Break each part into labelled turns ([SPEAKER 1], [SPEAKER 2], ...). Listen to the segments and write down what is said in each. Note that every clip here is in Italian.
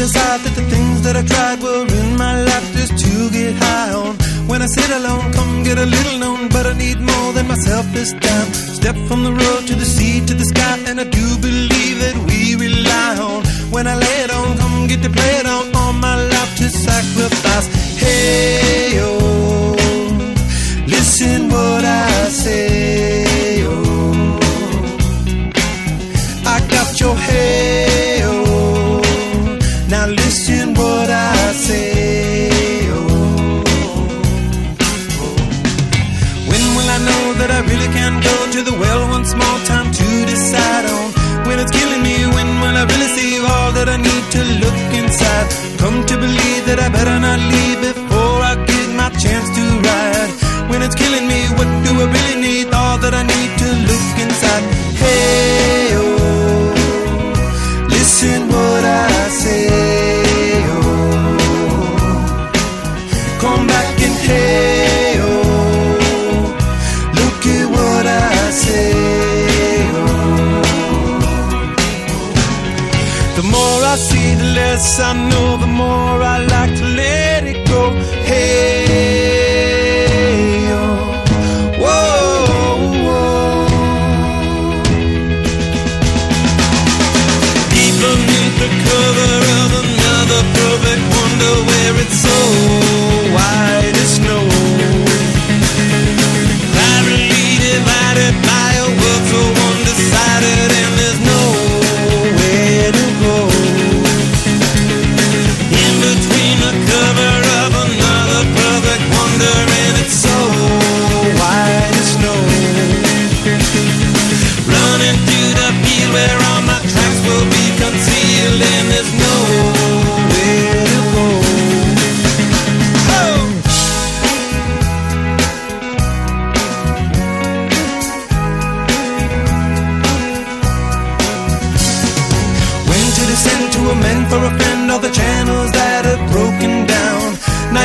[SPEAKER 1] decide that the things that I tried were in my life just to get high on. When I sit alone, come get a little known, but I need more than myself this time. Step from the road to the sea to the sky, and I do believe that we rely on. When I lay it on, come get to play the well once more? Time to decide on when it's killing me. When will I really see all that I need to look inside? Come to believe that I better not leave before I get my chance to ride. When it's killing me, what do I really need? All that I need to look inside. Hey, oh, listen what I say, oh. Come back and hey, see, the less I know, the more I like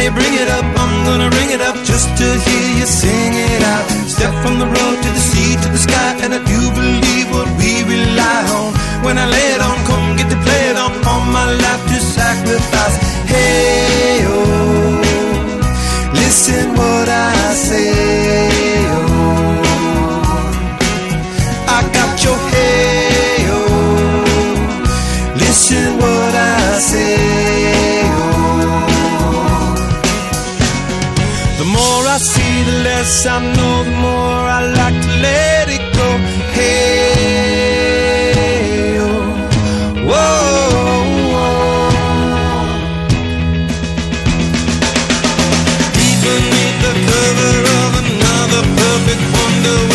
[SPEAKER 1] you bring it up, I'm gonna ring it up just to hear you sing it out. Step from the road to the sea to the sky, and I do believe what we rely on. When I lay it another perfect wonder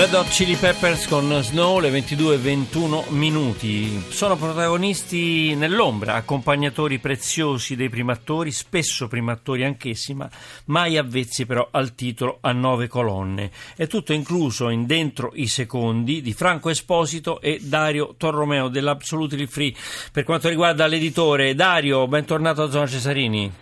[SPEAKER 2] Red Hot Chili Peppers con Snow, le 22.21 minuti. Sono protagonisti nell'ombra, accompagnatori preziosi dei primi attori, spesso primi attori anch'essi, ma mai avvezzi però al titolo a nove colonne. È tutto incluso in Dentro i secondi di Franco Esposito e Dario Torromeo dell'Absolutely Free. Per quanto riguarda l'editore, Dario, bentornato a Zona Cesarini.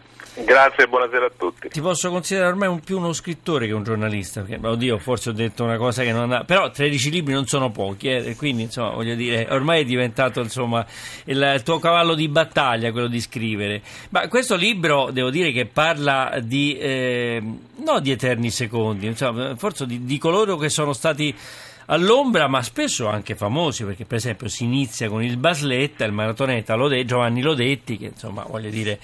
[SPEAKER 3] Grazie e buonasera a tutti.
[SPEAKER 2] Ti posso considerare ormai un, più uno scrittore che un giornalista, perché, oddio, forse ho detto una cosa che non andava, però 13 libri non sono pochi, eh, quindi insomma, voglio dire, ormai è diventato insomma il, il tuo cavallo di battaglia quello di scrivere. Ma questo libro, devo dire che parla di, eh, no di eterni secondi, insomma, forse di, di coloro che sono stati all'ombra, ma spesso anche famosi, perché per esempio si inizia con il Basletta, il maratoneta Lode, Giovanni Lodetti, che insomma voglio dire,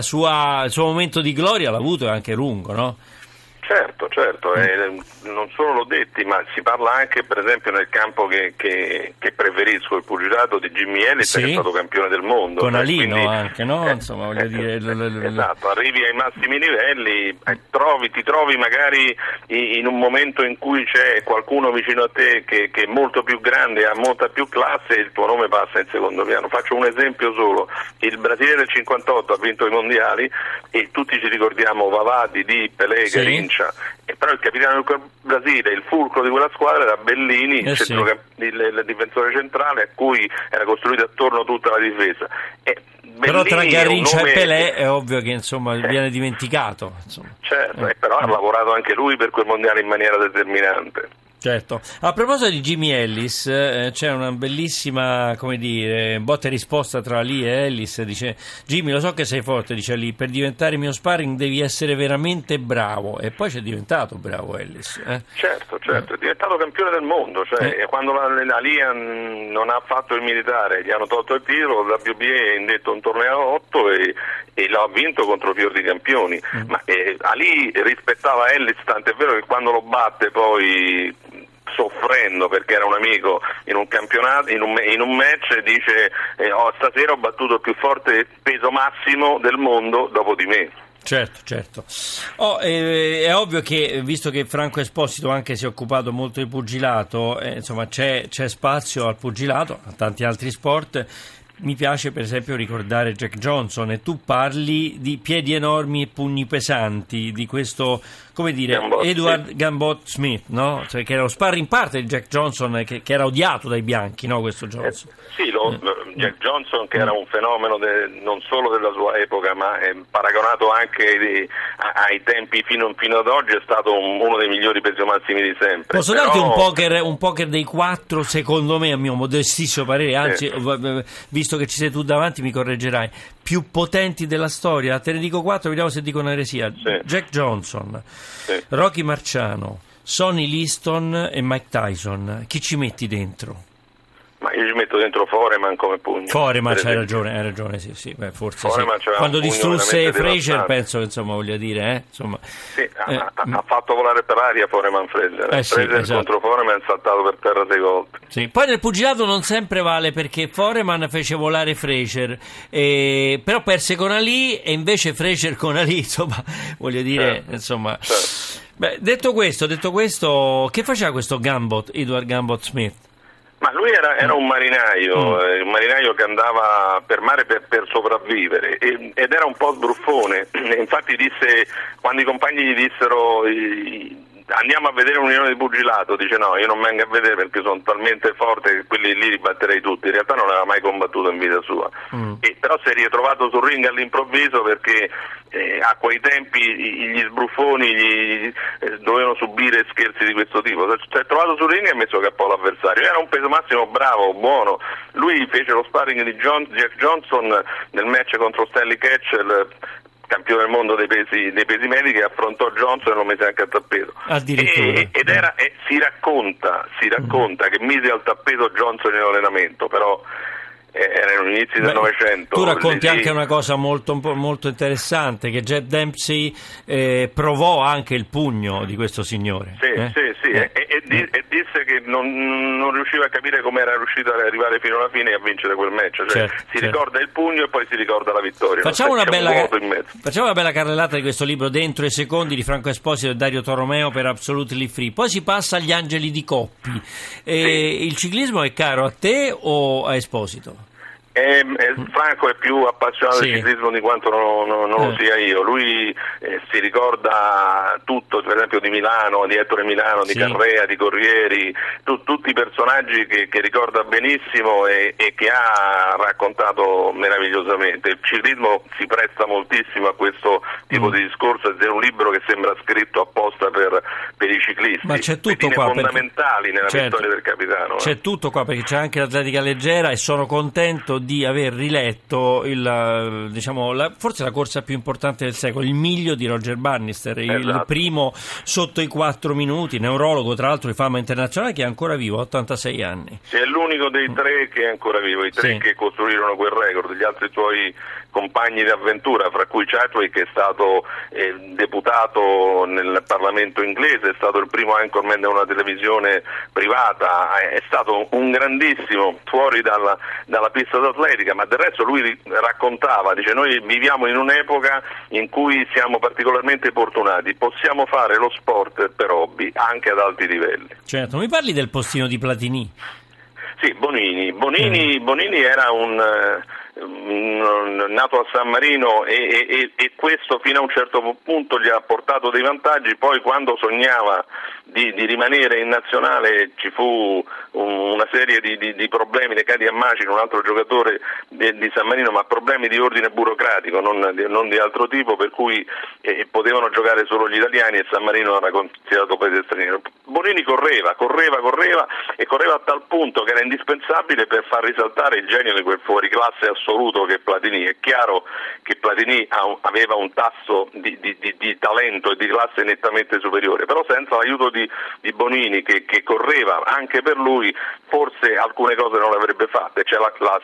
[SPEAKER 2] sua, il suo momento di gloria l'ha avuto anche lungo, no?
[SPEAKER 3] Certo, certo, eh, non solo l'ho detti, ma si parla anche per esempio nel campo che, che, che preferisco, il pugilato di Jimmy Ellis
[SPEAKER 2] Sì.
[SPEAKER 3] che è stato campione del mondo.
[SPEAKER 2] Con
[SPEAKER 3] cioè,
[SPEAKER 2] Alino
[SPEAKER 3] quindi-
[SPEAKER 2] anche, no?
[SPEAKER 3] eh,
[SPEAKER 2] Insomma, voglio
[SPEAKER 3] eh,
[SPEAKER 2] dire,
[SPEAKER 3] Esatto, arrivi ai massimi livelli, eh, trovi- ti trovi magari in un momento in cui c'è qualcuno vicino a te che, che è molto più grande, ha molta più classe e il tuo nome passa in secondo piano. Faccio un esempio solo, il Brasile del 58 ha vinto i mondiali e tutti ci ricordiamo Vavadi, Di, Pelé,
[SPEAKER 2] Sì.
[SPEAKER 3] Garincia, e però il capitano del Brasile, il fulcro di quella squadra era Bellini,
[SPEAKER 2] Eh
[SPEAKER 3] il,
[SPEAKER 2] sì.
[SPEAKER 3] il- il difensore centrale a cui era costruita attorno tutta la difesa. E
[SPEAKER 2] Però tra Garrincia
[SPEAKER 3] nome-
[SPEAKER 2] e Pelé è ovvio che insomma viene dimenticato. insomma.
[SPEAKER 3] Certo,
[SPEAKER 2] Eh.
[SPEAKER 3] e però ha lavorato anche lui per quel mondiale in maniera determinante.
[SPEAKER 2] Certo. A proposito di Jimmy Ellis, eh, c'è una bellissima, come dire, botta e risposta tra Lee e Ellis. Dice: Jimmy, lo so che sei forte, dice Lee, per diventare mio sparring devi essere veramente bravo. E poi c'è diventato bravo Ellis. eh.
[SPEAKER 3] Certo, certo, è diventato campione del mondo, cioè,
[SPEAKER 2] Eh.
[SPEAKER 3] quando la, la Lian non ha fatto il militare, gli hanno tolto il titolo, la WBA ha indetto un torneo a 8 e, e l'ha vinto contro fior di campioni. Ma eh, Ali rispettava Ellis, tant'è vero che quando lo batte poi soffrendo perché era un amico in un in un, in un match dice eh, "Oh, stasera ho battuto il più forte peso massimo del mondo dopo di me.
[SPEAKER 2] Certo, certo. Oh, eh, è ovvio che, visto che Franco Esposito anche si è occupato molto di pugilato, eh, insomma c'è, c'è spazio al pugilato, a tanti altri sport. Mi piace per esempio ricordare Jack Johnson e tu parli di piedi enormi e pugni pesanti, di questo, come dire,
[SPEAKER 3] Gambot,
[SPEAKER 2] Edward
[SPEAKER 3] sì.
[SPEAKER 2] Gambot Smith, no? Cioè, che era lo sparring parte di Jack Johnson, eh, che, che era odiato dai bianchi, no? Questo Johnson.
[SPEAKER 3] Sì, lo- Jack Johnson che era un fenomeno de- non solo della sua epoca ma è paragonato anche di- ai tempi fino, fino ad oggi è stato un- uno dei migliori peso massimi di sempre.
[SPEAKER 2] Posso
[SPEAKER 3] Però-
[SPEAKER 2] darti un poker, un poker dei quattro, secondo me, a mio modestissimo parere, anzi,
[SPEAKER 3] Sì.
[SPEAKER 2] Visto che ci sei tu davanti, mi correggerai, più potenti della storia. Te ne dico quattro, vediamo se dico un'eresia.
[SPEAKER 3] Sì.
[SPEAKER 2] Jack Johnson,
[SPEAKER 3] Sì.
[SPEAKER 2] Rocky Marciano, Sonny Liston e Mike Tyson. Chi ci metti dentro?
[SPEAKER 3] Ma io ci dentro Foreman come pugno.
[SPEAKER 2] Foreman, c'hai ragione, hai ragione, sì, sì, beh, forse
[SPEAKER 3] Foreman
[SPEAKER 2] sì. Quando distrusse
[SPEAKER 3] devastante.
[SPEAKER 2] penso, insomma, voglio dire, eh, insomma...
[SPEAKER 3] Sì, ha,
[SPEAKER 2] Eh,
[SPEAKER 3] ha- ha fatto volare per aria Foreman Fraser.
[SPEAKER 2] Eh sì,
[SPEAKER 3] Fraser
[SPEAKER 2] esatto.
[SPEAKER 3] contro Foreman è saltato per terra sei volte.
[SPEAKER 2] Sì. Poi nel pugilato non sempre vale perché Foreman fece volare Fraser, eh, però perse con Ali e invece Fraser con Ali, insomma, voglio dire,
[SPEAKER 3] Certo,
[SPEAKER 2] insomma.
[SPEAKER 3] certo.
[SPEAKER 2] Beh, detto questo, detto questo, che faceva questo Gambot, Edward Gambot Smith?
[SPEAKER 3] Ma lui era, era un marinaio,
[SPEAKER 2] Mm.
[SPEAKER 3] eh, un marinaio che andava per mare per, per sopravvivere e- ed era un po' sbruffone. Infatti disse, quando i compagni gli dissero andiamo a vedere un'unione di pugilato, dice no, io non vengo a vedere perché sono talmente forte che quelli lì li batterei tutti. In realtà non aveva mai combattuto in vita sua.
[SPEAKER 2] Mm.
[SPEAKER 3] E però si è ritrovato sul ring all'improvviso perché eh, a quei tempi gli sbruffoni gli, eh, dovevano subire scherzi di questo tipo. Si è trovato sul ring e ha messo capo all'avversario. Era un peso massimo bravo, buono. Lui fece lo sparring di John- Jack Johnson nel match contro Stanley Ketchel campione del mondo dei pesi, dei pesi medi che affrontò Johnson e lo mise anche a tappeto
[SPEAKER 2] Addirittura.
[SPEAKER 3] E- ed era, e si racconta, si racconta che mise al tappeto Johnson in allenamento però eh, erano gli inizi del Novecento
[SPEAKER 2] Tu racconti anche una cosa molto, un molto interessante, che Jeb Dempsey eh, provò anche il pugno di questo signore.
[SPEAKER 3] Sì,
[SPEAKER 2] eh?
[SPEAKER 3] sì, sì,
[SPEAKER 2] Eh.
[SPEAKER 3] e, e di- e disse che non, non riusciva a capire come era riuscito ad arrivare fino alla fine e a vincere quel match. Cioè,
[SPEAKER 2] Certo,
[SPEAKER 3] si
[SPEAKER 2] certo.
[SPEAKER 3] ricorda il pugno e poi si ricorda la vittoria.
[SPEAKER 2] Facciamo una,
[SPEAKER 3] un
[SPEAKER 2] bella,
[SPEAKER 3] mezzo.
[SPEAKER 2] facciamo una bella carrellata di questo libro Dentro i secondi di Franco Esposito e Dario Toromeo per Absolutely Free. Poi si passa agli angeli di Coppi. E Il ciclismo è caro a te o a Esposito?
[SPEAKER 3] Eh, eh, Franco è più appassionato
[SPEAKER 2] Sì.
[SPEAKER 3] del ciclismo di quanto non, non- non lo
[SPEAKER 2] Eh.
[SPEAKER 3] sia io. Lui eh, si ricorda tutto, per esempio di Milano, di Ettore Milano, di
[SPEAKER 2] Sì.
[SPEAKER 3] Carrea, di Corrieri, tu- tutti i personaggi che, che ricorda benissimo e, e che ha raccontato meravigliosamente. Il ciclismo si presta moltissimo a questo tipo
[SPEAKER 2] Mm.
[SPEAKER 3] di discorso ed è un libro che sembra scritto apposta per, per i ciclisti.
[SPEAKER 2] Ma c'è tutto qua, perché-
[SPEAKER 3] fondamentali nella
[SPEAKER 2] Certo.
[SPEAKER 3] vittoria del capitano. eh.
[SPEAKER 2] C'è tutto qua perché c'è anche l'atletica leggera e sono contento di aver riletto il, diciamo, la, forse la corsa più importante del secolo, il miglio di Roger Bannister, esatto. il primo sotto i 4 minuti, neurologo tra l'altro di fama internazionale che è ancora vivo, 86 anni.
[SPEAKER 3] Sì, è l'unico dei tre che è ancora vivo, i tre sì. che costruirono quel record, gli altri suoi compagni di avventura, fra cui Chatwick che è stato eh, deputato nel Parlamento inglese, è stato il primo anchorman di una televisione privata, è stato un grandissimo fuori dalla, dalla pista d'atletica, ma del resto lui raccontava, dice noi viviamo in un'epoca in cui siamo particolarmente fortunati, possiamo fare lo sport per hobby anche ad alti livelli.
[SPEAKER 2] Certo, mi parli del postino di Platini?
[SPEAKER 3] Sì, Bonini. Bonini, mm. Bonini era un nato a San Marino e, e, e, questo fino a un certo punto gli ha portato dei vantaggi, poi quando sognava di, di rimanere in nazionale ci fu una serie di, di, di problemi legati a Macino, un altro giocatore di, di, San Marino, ma problemi di ordine burocratico, non, non di altro tipo, per cui eh, potevano giocare solo gli italiani e San Marino era considerato paese straniero. Bonini correva, correva, correva e correva a tal punto che era indispensabile per far risaltare il genio di quel fuoriclasse assoluto che è Platini. È chiaro che Platini aveva un tasso di, di, di, di talento e di classe nettamente superiore, però senza l'aiuto di, Bonini che, che correva anche per lui forse alcune cose non le avrebbe fatte. C'è la, la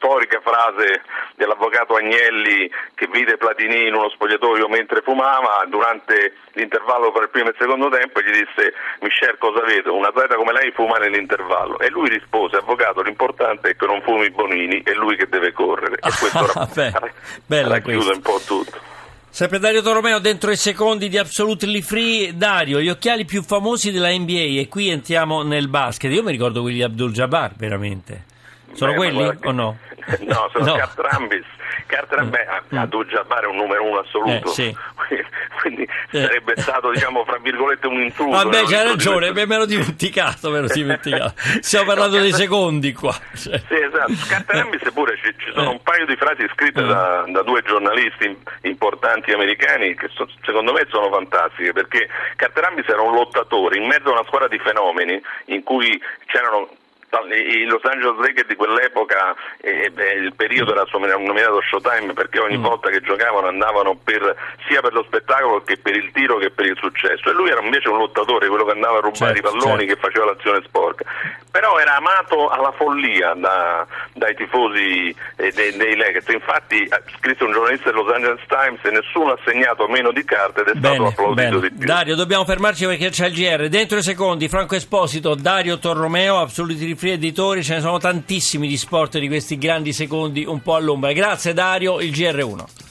[SPEAKER 3] storica frase dell'avvocato Agnelli che vide Platini in uno spogliatoio mentre fumava, durante l'intervallo tra il primo e il secondo tempo gli disse Michel cosa vedo? Un atleta come lei fuma nell'intervallo e lui rispose avvocato l'importante è che non fumi Bonini, è lui che deve correre e questo racchiude un po' tutto.
[SPEAKER 2] Sempre Dario Toromeo dentro i secondi di Absolutely Free. Dario, gli occhiali più famosi della NBA e qui entriamo nel basket. Io mi ricordo quelli di Abdul Jabbar, veramente. Sono Beh, quelli o no?
[SPEAKER 3] No, sono no. Cartrambis. Cartrambis mm. a Abdul-Jabbar è un numero uno assoluto.
[SPEAKER 2] Eh, sì.
[SPEAKER 3] Quindi eh. sarebbe stato, diciamo, fra virgolette un intruso.
[SPEAKER 2] Vabbè, c'hai ragione, me l'ho dimenticato, me l'ho dimenticato. Stiamo parlando no, dei secondi qua.
[SPEAKER 3] Sì, esatto. Cartrambis pure ci, ci sono eh. un paio di frasi scritte da, da, due giornalisti importanti americani che so, secondo me sono fantastiche perché Cartrambis era un lottatore in mezzo a una squadra di fenomeni in cui c'erano i Los Angeles Lakers di quell'epoca eh, il periodo era nominato Showtime perché ogni mm. volta che giocavano andavano per, sia per lo spettacolo che per il tiro che per il successo e lui era invece un lottatore, quello che andava a rubare certo, i palloni, certo. che faceva l'azione sporca però era amato alla follia da, dai tifosi eh, dei, dei, Lakers infatti ha scritto un giornalista del Los Angeles Times e nessuno ha segnato meno di carte ed è bene, stato applaudito bene. di più
[SPEAKER 2] Dario dobbiamo fermarci perché c'è il GR dentro i secondi Franco Esposito, Dario Torromeo Absoluti free editori, ce ne sono tantissimi di sport di questi grandi secondi un po' all'ombra. Grazie Dario, il GR1.